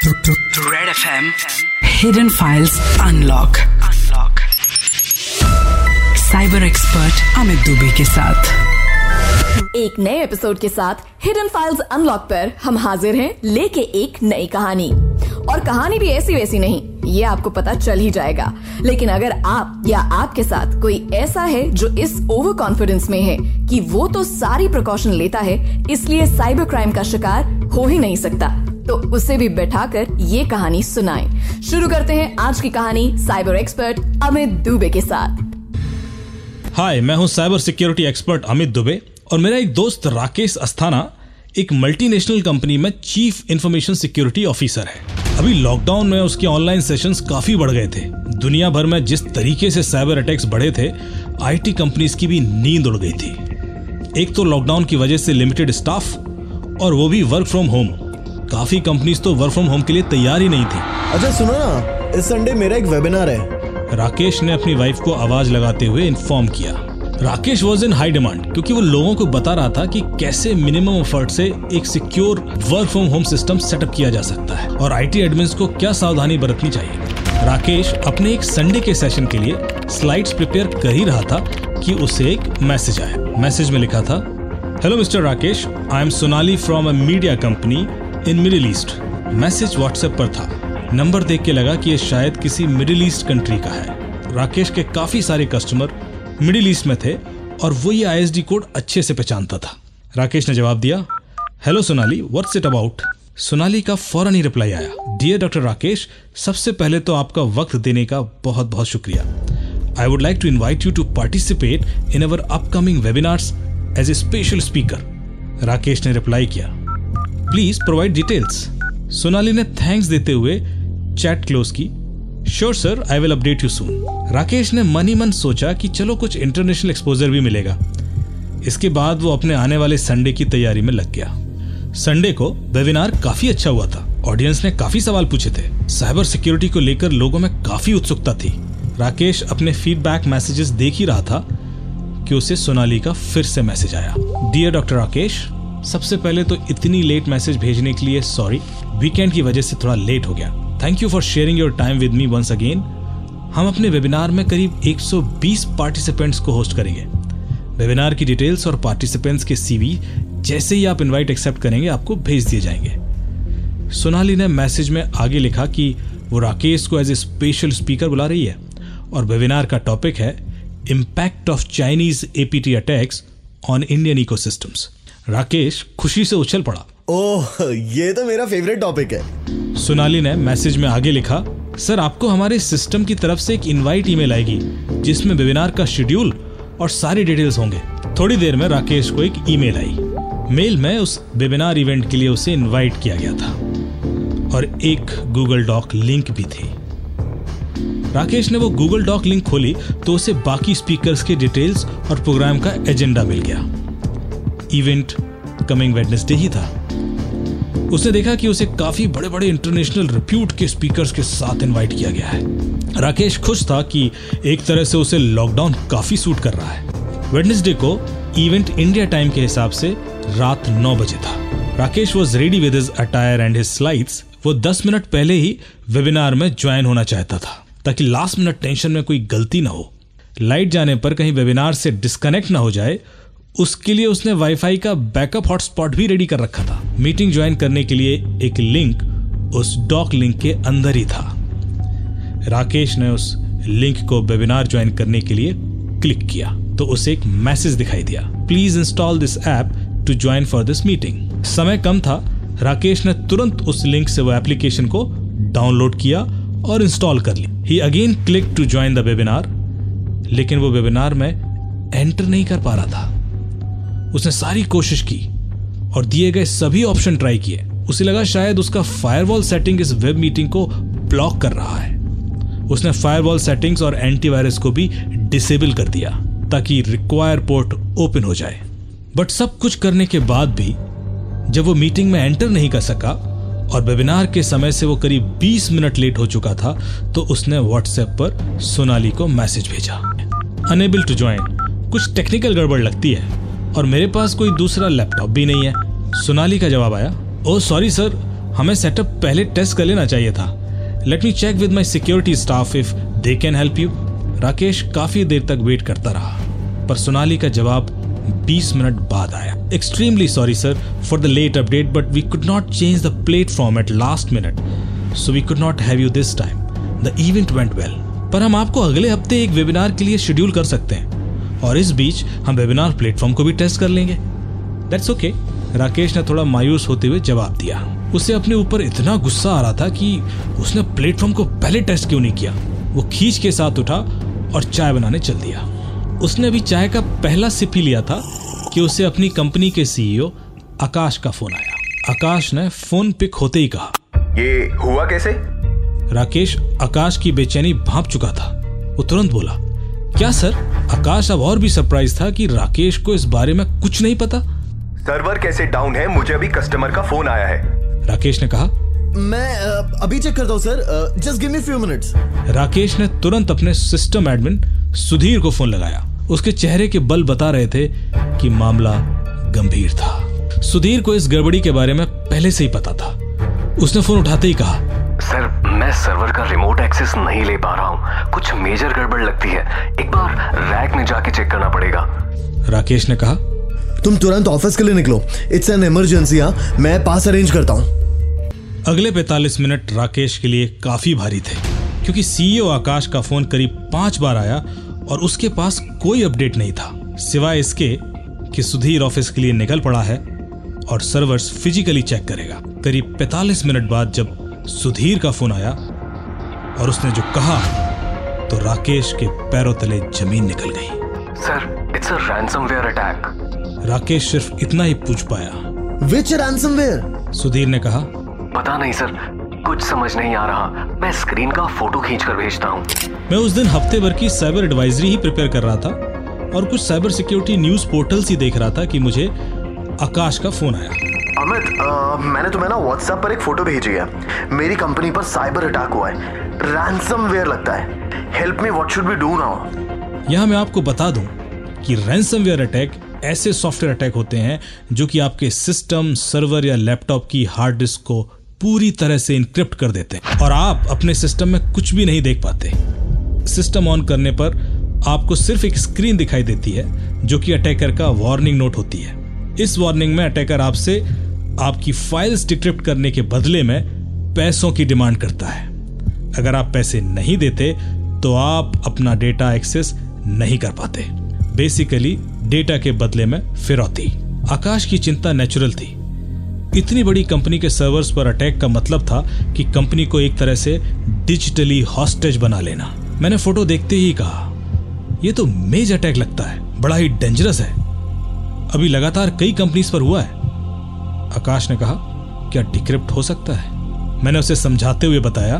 Red FM Hidden Files Unlock. Unlock. Cyber expert Amit Dubey के साथ. एक नए एपिसोड के साथ हिडन फाइल्स अनलॉक पर हम हाजिर हैं लेके एक नई कहानी. और कहानी भी ऐसी वैसी नहीं ये आपको पता चल ही जाएगा. लेकिन अगर आप या आपके साथ कोई ऐसा है जो इस ओवर कॉन्फिडेंस में है कि वो तो सारी प्रिकॉशन लेता है इसलिए साइबर क्राइम का शिकार हो ही नहीं सकता. तो उसे भी बैठाकर ये कहानी सुनाए। शुरू करते हैं आज की कहानी साइबर एक्सपर्ट अमित दुबे के साथ। हाय, मैं हूँ cyber security expert Amit Dubey और मेरा एक दोस्त राकेश अस्थाना एक मल्टीनेशनल कंपनी में चीफ इंफॉर्मेशन सिक्योरिटी ऑफिसर है। अभी लॉकडाउन में उसके ऑनलाइन सेशंस काफ़ी बढ़ गए थे। दुनिया भर में जिस तरीके से साइबर अटैक्स बढ़े थे, आईटी कंपनीज़ की भी नींद उड़ गई थी। एक तो लॉकडाउन की वजह से लिमिटेड स्टाफ और वो भी वर्क फ्रॉम होम। काफ़ी कंपनीज़ तो वर्क फ्रॉम होम के लिए तैयार ही नहीं थी। अच्छा सुनो ना इस संडे मेरा एक वेबिनार है। राकेश ने अपनी वाइफ को आवाज़ लगाते हुए इन्फॉर्म किया। Rakesh was in high demand क्योंकि वो लोगों को बता रहा था कि कैसे मिनिमम एफर्ट से एक secure work from home system setup किया जा सकता है और आईटी एडमिन्स को क्या सावधानी बरतनी चाहिए। राकेश अपने एक संडे के सेशन के लिए स्लाइड्स प्रिपेयर कर ही रहा था कि उसे एक मैसेज आया। मैसेज में लिखा था hello mister Rakesh I am Sonali from a media company in middle east. Message WhatsApp पर था। नंबर देख के लगा कि ये शायद किसी मिडिल ईस्ट कंट्री का है। राकेश के काफ़ी सारे कस्टमर मिडिल ईस्ट में थे और वो ये आईएसडी कोड अच्छे से पहचानता था। राकेश ने जवाब दिया, hello Sonali what's it about Sonali का फ़ौरन ही रिप्लाई आया डियर डॉक्टर राकेश, सबसे पहले तो आपका वक्त देने का बहुत बहुत शुक्रिया। I would like to invite you to participate in our upcoming webinars as a special speaker Rakesh ने रिप्लाई किया प्लीज़ प्रोवाइड डिटेल्स सोनाली ने थैंक्स देते हुए चैट क्लोज की sure sir I will update you soon Rakesh ने मन ही मन सोचा कि चलो कुछ इंटरनेशनल एक्सपोजर भी मिलेगा इसके बाद वो अपने आने वाले संडे की तैयारी में लग गया संडे को वेबिनार काफ़ी अच्छा हुआ था ऑडियंस ने काफ़ी सवाल पूछे थे साइबर सिक्योरिटी को लेकर लोगों में काफ़ी उत्सुकता थी राकेश अपने फीडबैक मैसेजेस देख ही रहा था कि उसे सोनाली का फिर से मैसेज आया डियर डॉक्टर राकेश सबसे पहले तो इतनी लेट मैसेज भेजने के लिए सॉरी वीकेंड की वजह से थोड़ा लेट हो गया. Thank you for sharing your time with me once again हम अपने वेबिनार में करीब 120 पार्टिसिपेंट्स को होस्ट करेंगे. वेबिनार की डिटेल्स और पार्टिसिपेंट्स के सीवी जैसे ही आप इनवाइट एक्सेप्ट करेंगे, आपको भेज दिए जाएँगे. सोनाली ने मैसेज में आगे लिखा कि वो राकेश को एज ए स्पेशल स्पीकर बुला रही है और वेबिनार का टॉपिक है impact of Chinese APT attacks on Indian ecosystems Rakesh खुशी से उछल पड़ा। ओह ये तो मेरा फेवरेट टॉपिक है। सोनाली ने मैसेज में आगे लिखा सर आपको हमारे सिस्टम की तरफ़ से एक इनवाइट ईमेल आएगी जिसमें वेबिनार का शेड्यूल और सारी डिटेल्स होंगे। थोड़ी देर में राकेश को एक ईमेल आई। मेल में उस वेबिनार इवेंट के लिए उसे इनवाइट किया गया था और एक गूगल डॉक लिंक भी थी। राकेश ने वो गूगल डॉक लिंक खोली तो उसे बाकी स्पीकर्स के डिटेल्स और प्रोग्राम का एजेंडा मिल गया। इवेंट कमिंग वेडनेसडे ही था। उसने देखा कि उसे काफ़ी बड़े बड़े इंटरनेशनल रिप्यूट के स्पीकर्स के साथ इनवाइट किया गया है। राकेश खुश था कि एक तरह से उसे लॉकडाउन काफ़ी सूट कर रहा है। वेडनेसडे को इवेंट इंडिया टाइम के हिसाब से रात नौ बजे था। Rakesh was ready with his attire and his slides वो दस मिनट पहले ही वेबिनार में ज्वाइन होना चाहता था, ताकि लास्ट मिनट टेंशन में कोई गलती ना हो। लाइट जाने पर कहीं वेबिनार से डिस्कनेक्ट ना हो जाए उसके लिए उसने वाईफाई का बैकअप हॉटस्पॉट भी रेडी कर रखा था। मीटिंग ज्वाइन करने के लिए एक लिंक उस डॉक लिंक के अंदर ही था। राकेश ने उस लिंक को वेबिनार ज्वाइन करने के लिए क्लिक किया। तो उसे एक मैसेज दिखाई दिया। Please install this app to join for this meeting समय कम था। राकेश ने तुरंत उस लिंक से वो एप्लीकेशन को डाउनलोड किया और इंस्टॉल कर ली। He again click to join the webinar लेकिन वो वेबिनार में एंटर नहीं कर पा रहा था। उसने सारी कोशिश की और दिए गए सभी ऑप्शन ट्राई किए। उसे लगा शायद उसका फायरवॉल सेटिंग इस वेब मीटिंग को ब्लॉक कर रहा है। उसने फायरवॉल सेटिंग्स और एंटीवायरस को भी डिसेबल कर दिया ताकि रिक्वायर पोर्ट ओपन हो जाए। बट सब कुछ करने के बाद भी, जब वो मीटिंग में एंटर नहीं कर सका और वेबिनार के समय से वो करीब 20 मिनट लेट हो चुका था तो उसने व्हाट्सएप पर सोनाली को मैसेज भेजा। अनेबल टू ज्वाइन कुछ टेक्निकल गड़बड़ लगती है। और मेरे पास कोई दूसरा लैपटॉप भी नहीं है। सोनाली का जवाब आया ओ सॉरी सर हमें सेटअप पहले टेस्ट कर लेना चाहिए था। Let me check with my security staff if they can help you Rakesh काफ़ी देर तक वेट करता रहा, पर सोनाली का जवाब 20 मिनट बाद आया। Extremely sorry sir for the late update but we could not change the platform at last minute so we could not have you this time the event went well पर हम आपको अगले हफ़्ते एक वेबिनार के लिए शेड्यूल कर सकते हैं। और इस बीच हम वेबिनार प्लेटफॉर्म को भी टेस्ट कर लेंगे। That's okay okay. राकेश ने थोड़ा मायूस होते हुए जवाब दिया। उसे अपने ऊपर इतना गुस्सा आ रहा था कि उसने प्लेटफॉर्म को पहले टेस्ट क्यों नहीं किया? वो खींच के साथ उठा और चाय बनाने चल दिया। उसने अभी चाय का पहला सिप ही लिया था कि उसे अपनी कंपनी के सीईओ आकाश का फ़ोन आया। आकाश ने फ़ोन पिक होते ही कहा ये हुआ कैसे? राकेश आकाश की बेचैनी भाप चुका था। वो तुरंत बोला क्या सर? आकाश अब और भी सरप्राइज़ था कि राकेश को इस बारे में कुछ नहीं पता। सर्वर कैसे डाउन है? मुझे अभी कस्टमर का फ़ोन आया है। राकेश ने कहा मैं अभी चेक करता हूँ sir just give me few minutes Rakesh ने तुरंत अपने सिस्टम एडमिन सुधीर को फ़ोन लगाया। उसके चेहरे के बल बता रहे थे कि मामला गंभीर था। सुधीर को इस गड़बड़ी के बारे में पहले से ही पता था। उसने फ़ोन उठाते ही कहा सर मैं सर्वर का रिमोट एक्सेस नहीं ले पा रहा हूँ। कुछ मेजर गड़बड़ लगती है। एक बार रैक में जाके चेक करना पड़ेगा। राकेश ने कहा तुम तुरंत ऑफ़िस के लिए निकलो। इट्स एन इमरजेंसी हाँ। मैं पास अरेंज करता हूँ। अगले 45 मिनट राकेश के लिए काफ़ी भारी थे क्योंकि सीईओ आकाश का फ़ोन करीब पाँच बार आया और उसके पास कोई अपडेट नहीं था। सिवाय इसके कि सुधीर ऑफ़िस के लिए निकल पड़ा है और सर्वर्स फिजिकली चेक करेगा। करीब 45 मिनट बाद जब सुधीर का फ़ोन आया और उसने जो कहा तो राकेश के पैरों तले ज़मीन निकल गई। Sir it's a ransomware attack Rakesh सिर्फ़ इतना ही पूछ पाया। विच रैंसमवेयर सुधीर ने कहा पता नहीं सर कुछ समझ नहीं आ रहा। मैं स्क्रीन का फ़ोटो खींच कर भेजता हूँ। मैं उस दिन हफ़्ते भर की साइबर एडवाइजरी ही प्रिपेयर कर रहा था और कुछ साइबर सिक्योरिटी न्यूज़ पोर्टल्स ही देख रहा था कि मुझे आकाश का फ़ोन आया। अमित मैंने तुम्हें ना व्हाट्सएप पर एक फ़ोटो भेजी है। मेरी कंपनी पर साइबर अटैक हुआ है। रैंसमवेयर लगता है। Help me what should be do now यहाँ मैं आपको बता दूँ कि रैंसमवेयर अटैक ऐसे सॉफ्टवेयर अटैक होते हैं जो कि आपके सिस्टम सर्वर या लैपटॉप की हार्ड डिस्क को पूरी तरह से इनक्रिप्ट कर देते हैं और आप अपने सिस्टम में कुछ भी नहीं देख पाते। सिस्टम ऑन करने पर आपको सिर्फ़ एक स्क्रीन दिखाई देती है, जो कि अटैकर का वार्निंग नोट होती है। इस वार्निंग में अटैकर आपसे आपकी फाइल्स डिक्रिप्ट करने के बदले में पैसों की डिमांड करता है। अगर आप पैसे नहीं देते तो आप अपना डेटा एक्सेस नहीं कर पाते। बेसिकली डेटा के बदले में फिरौती। आकाश की चिंता नेचुरल थी। इतनी बड़ी कंपनी के सर्वर्स पर अटैक का मतलब था कि कंपनी को एक तरह से डिजिटली हॉस्टेज बना लेना। मैंने फ़ोटो देखते ही कहा यह तो मेज अटैक लगता है। बड़ा ही डेंजरस है। अभी लगातार कई कंपनीज़ पर हुआ है। आकाश ने कहा, क्या डिक्रिप्ट हो सकता है? मैंने उसे समझाते हुए बताया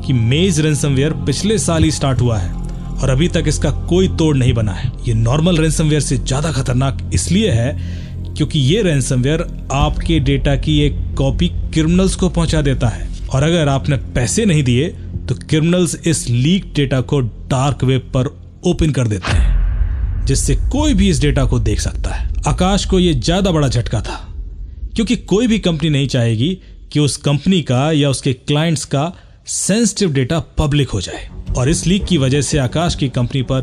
कि मेज रेंसमवेयर पिछले साल ही स्टार्ट हुआ है और अभी तक इसका कोई तोड़ नहीं बना है। ये नॉर्मल रेंसमवेयर से ज़्यादा खतरनाक इसलिए है क्योंकि ये रैंसमवेयर आपके डेटा की एक कॉपी क्रिमिनल्स को पहुँचा देता है। और अगर आपने पैसे नहीं दिए तो क्रिमिनल्स इस लीक डेटा को डार्क वेब पर ओपन कर देते हैं, जिससे कोई भी इस डेटा को देख सकता है। आकाश को यह ज़्यादा बड़ा झटका था। क्योंकि कोई भी कंपनी नहीं चाहेगी कि उस कंपनी का या उसके क्लाइंट्स का सेंसिटिव डेटा पब्लिक हो जाए। और इस लीक की वजह से आकाश की कंपनी पर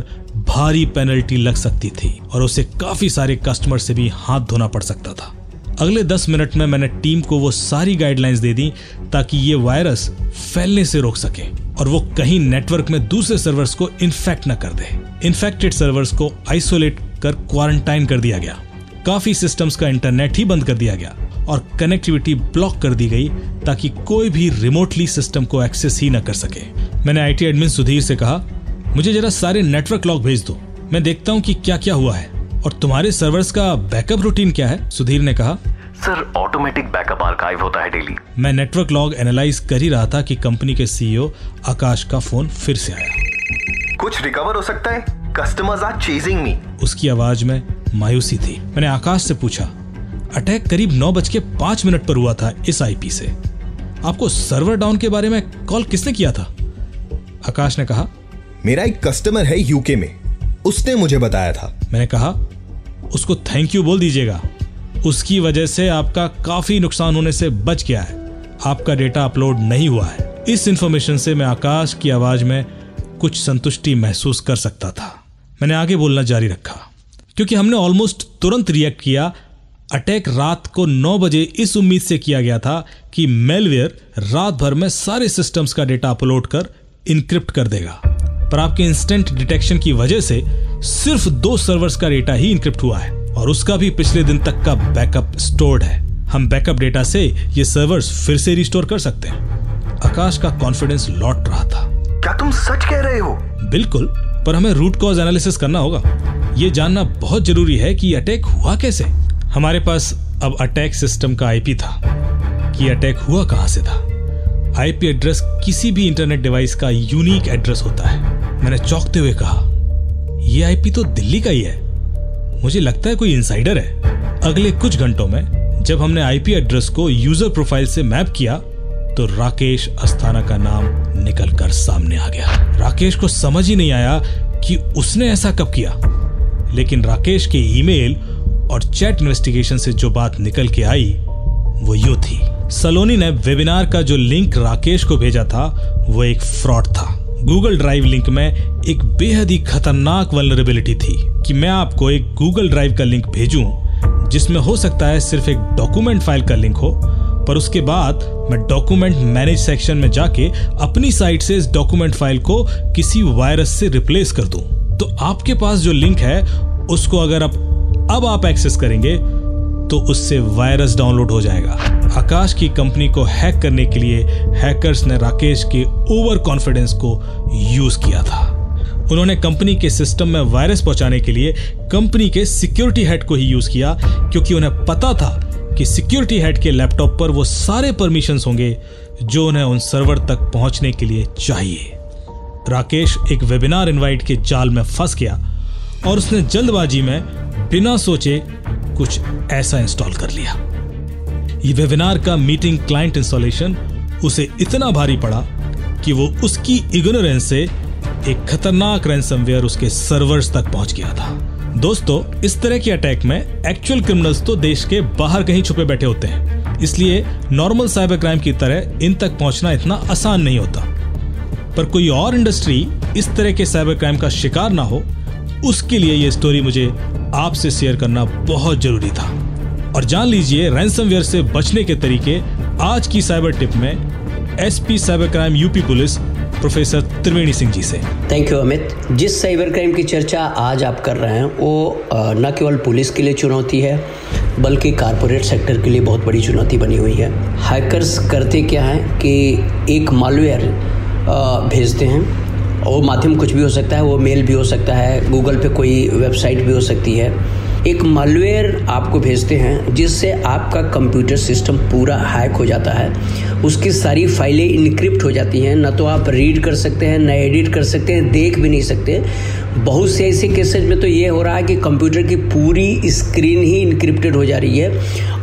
भारी पेनल्टी लग सकती थी और उसे काफ़ी सारे कस्टमर से भी हाथ धोना पड़ सकता था। अगले दस मिनट में मैंने टीम को वो सारी गाइडलाइंस दे दी ताकि ये वायरस फैलने से रोक सके और वो कहीं नेटवर्क में दूसरे सर्वर्स को इन्फेक्ट न कर दे। इन्फेक्टेड सर्वर्स को आइसोलेट कर क्वारंटाइन कर दिया गया। काफ़ी सिस्टम्स का इंटरनेट ही बंद कर दिया गया और कनेक्टिविटी ब्लॉक कर दी गई ताकि कोई भी रिमोटली सिस्टम को एक्सेस ही न कर सके। मैंने आईटी एडमिन सुधीर से कहा मुझे जरा सारे नेटवर्क लॉग भेज दो। मैं देखता हूँ कि क्या क्या हुआ है। और तुम्हारे सर्वर्स का बैकअप रूटीन क्या है? सुधीर ने कहा सर ऑटोमेटिक बैकअप आर्काइव होता है डेली मैं नेटवर्क लॉग एनालाइज कर ही रहा था कि कंपनी के सीईओ आकाश का फ़ोन फिर से आया। कुछ रिकवर हो सकता है? कस्टमर्स आर चेजिंग मी उसकी आवाज़ में मायूसी थी। मैंने आकाश से पूछा अटैक करीब नौ बज के पाँच मिनट पर हुआ था इस आईपी से। आपको सर्वर डाउन के बारे में कॉल किसने किया था? आकाश ने कहा मेरा एक कस्टमर है यूके में। उसने मुझे बताया था। मैंने कहा उसको थैंक यू बोल दीजिएगा। उसकी वजह से आपका काफ़ी नुकसान होने से बच गया है। आपका डेटा अपलोड नहीं हुआ है। इस इंफॉर्मेशन से मैं आकाश की आवाज़ में कुछ संतुष्टि महसूस कर सकता था। मैंने आगे बोलना जारी रखा। क्योंकि हमने ऑलमोस्ट तुरंत रिएक्ट किया अटैक रात को 9 बजे इस उम्मीद से किया गया था कि मेलवेयर रात भर में सारे सिस्टम्स का डेटा अपलोड कर इनक्रिप्ट कर देगा। पर आपके इंस्टेंट डिटेक्शन की वजह से सिर्फ़ दो सर्वर्स का डेटा ही इनक्रिप्ट हुआ है और उसका भी पिछले दिन तक का बैकअप स्टोर्ड है। हम बैकअप डेटा से ये सर्वर्स फिर से रिस्टोर कर सकते हैं। आकाश का कॉन्फिडेंस लौट रहा था। क्या तुम सच कह रहे हो? बिल्कुल। पर हमें रूट कॉज एनालिसिस करना होगा। ये जानना बहुत ज़रूरी है कि अटैक हुआ कैसे। हमारे पास अब अटैक सिस्टम का आईपी था। कि अटैक हुआ कहाँ से था। आईपी एड्रेस किसी भी इंटरनेट डिवाइस का यूनिक एड्रेस होता है। मैंने चौंकते हुए कहा यह आईपी तो दिल्ली का ही है। मुझे लगता है कोई इंसाइडर है। अगले कुछ घंटों में, जब हमने आईपी एड्रेस को यूज़र प्रोफ़ाइल से मैप किया तो राकेश अस्थाना का नाम निकल कर सामने आ गया। राकेश को समझ ही नहीं आया कि उसने ऐसा कब किया। लेकिन राकेश के ईमेल और चैट इन्वेस्टिगेशन से जो बात निकल के आई, वो यूँ थी। सलोनी ने वेबिनार का जो लिंक राकेश को भेजा था, वो एक फ्रॉड था। गूगल ड्राइव लिंक में एक बेहद ही खतरनाक वल्नरेबिलिटी थी कि मैं आपको एक गूगल ड्राइव का लिंक भेजूं, जिसमें हो सकता है सिर्फ़ एक डॉक्यूमेंट फ़ाइल का लिंक हो, पर उसके बाद मैं डॉक्यूमेंट मैनेज सेक्शन में जाके अपनी साइट से इस डॉक्यूमेंट फ़ाइल को किसी वायरस से रिप्लेस कर दूँ। तो आपके पास जो लिंक है, उसको अगर आप, अब आप एक्सेस करेंगे तो उससे वायरस डाउनलोड हो जाएगा। आकाश की कंपनी को हैक करने के लिए हैकर्स ने राकेश के ओवर कॉन्फिडेंस को यूज़ किया था। उन्होंने कंपनी के सिस्टम में वायरस पहुँचाने के लिए कंपनी के सिक्योरिटी हेड को ही यूज़ किया, क्योंकि उन्हें पता था कि सिक्योरिटी हेड के लैपटॉप पर वो सारे परमिशन होंगे जो उन्हें उन सर्वर तक पहुँचने के लिए चाहिए। राकेश एक वेबिनार इनवाइट के जाल में फंस गया और उसने जल्दबाजी में बिना सोचे कुछ ऐसा इंस्टॉल कर लिया। ये वेबिनार का मीटिंग क्लाइंट इंस्टॉलेशन उसे इतना भारी पड़ा कि वो उसकी इग्नोरेंस से एक खतरनाक रैंसमवेयर उसके सर्वर्स तक पहुँच गया था। दोस्तों, इस तरह के अटैक में एक्चुअल क्रिमिनल्स तो देश के बाहर कहीं छुपे बैठे होते हैं। इसलिए नॉर्मल साइबर क्राइम की तरह इन तक पहुँचना इतना आसान नहीं होता। पर कोई और इंडस्ट्री इस तरह के साइबर क्राइम का शिकार ना हो, उसके लिए ये स्टोरी मुझे आपसे शेयर करना बहुत ज़रूरी था। और जान लीजिए रैंसमवेयर से बचने के तरीके आज की साइबर टिप में SP cyber crime UP police professor Triveni Singh ji से। थैंक यू अमित जिस साइबर क्राइम की चर्चा आज आप कर रहे हैं, वो न केवल पुलिस के लिए चुनौती है, बल्कि कारपोरेट सेक्टर के लिए बहुत बड़ी चुनौती बनी हुई है। हैकर्स करते क्या है कि एक मालवेयर भेजते हैं। और माध्यम कुछ भी हो सकता है, वो मेल भी हो सकता है गूगल पे कोई वेबसाइट भी हो सकती है। एक मालवेयर आपको भेजते हैं, जिससे आपका कंप्यूटर सिस्टम पूरा हैक हो जाता है। उसकी सारी फाइलें इनक्रिप्ट हो जाती हैं, न तो आप रीड कर सकते हैं, ना एडिट कर सकते हैं, देख भी नहीं सकते। बहुत से ऐसे केसेज में तो ये हो रहा है कि कंप्यूटर की पूरी स्क्रीन ही इनक्रिप्टेड हो जा रही है,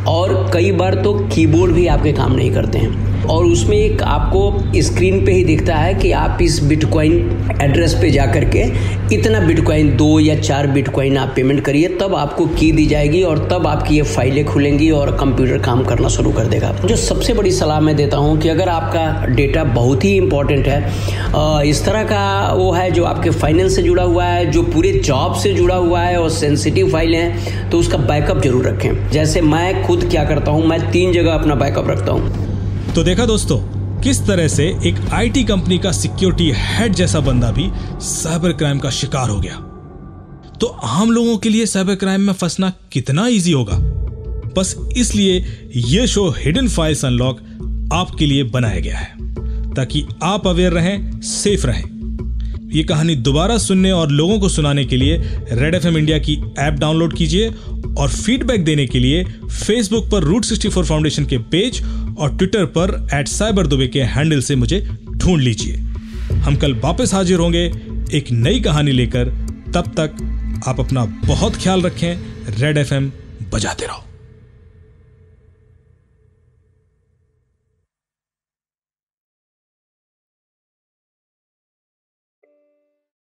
और कई बार तो कीबोर्ड भी आपके काम नहीं करते हैं। और उसमें एक आपको स्क्रीन पे ही दिखता है कि आप इस बिटकॉइन एड्रेस पे जा कर के इतना बिटकॉइन दो या चार बिटकॉइन आप पेमेंट करिए, तब आपको की दी जाएगी और तब आपकी ये फाइलें खुलेंगी और कंप्यूटर काम करना शुरू कर देगा। जो सबसे बड़ी सलाह मैं देता हूँ कि अगर आपका डेटा बहुत ही इंपॉर्टेंट है इस तरह का वो है जो आपके फाइनेंस से जुड़ा हुआ है, जो पूरे जॉब से जुड़ा हुआ है और सेंसिटिव फ़ाइल हैं तो उसका बैकअप ज़रूर रखें। जैसे मैं खुद क्या करता हूँ, मैं तीन जगह अपना बैकअप रखता हूँ। तो देखा दोस्तों, किस तरह से एक आईटी कंपनी का सिक्योरिटी हेड जैसा बंदा भी साइबर क्राइम का शिकार हो गया। तो आम लोगों के लिए साइबर क्राइम में फंसना कितना इजी होगा? बस इसलिए यह शो हिडन फाइल्स अनलॉक आपके लिए बनाया गया है, ताकि आप अवेयर रहें सेफ़ रहें। ये कहानी दोबारा सुनने और लोगों को सुनाने के लिए रेड एफएम इंडिया की ऐप डाउनलोड कीजिए और फीडबैक देने के लिए फेसबुक पर रूट सिक्सटी फोर फाउंडेशन के पेज और ट्विटर पर एट साइबर दुबे के हैंडल से मुझे ढूंढ लीजिए। हम कल वापस हाजिर होंगे एक नई कहानी लेकर। तब तक आप अपना बहुत ख्याल रखें, रेड एफएम बजाते रहो।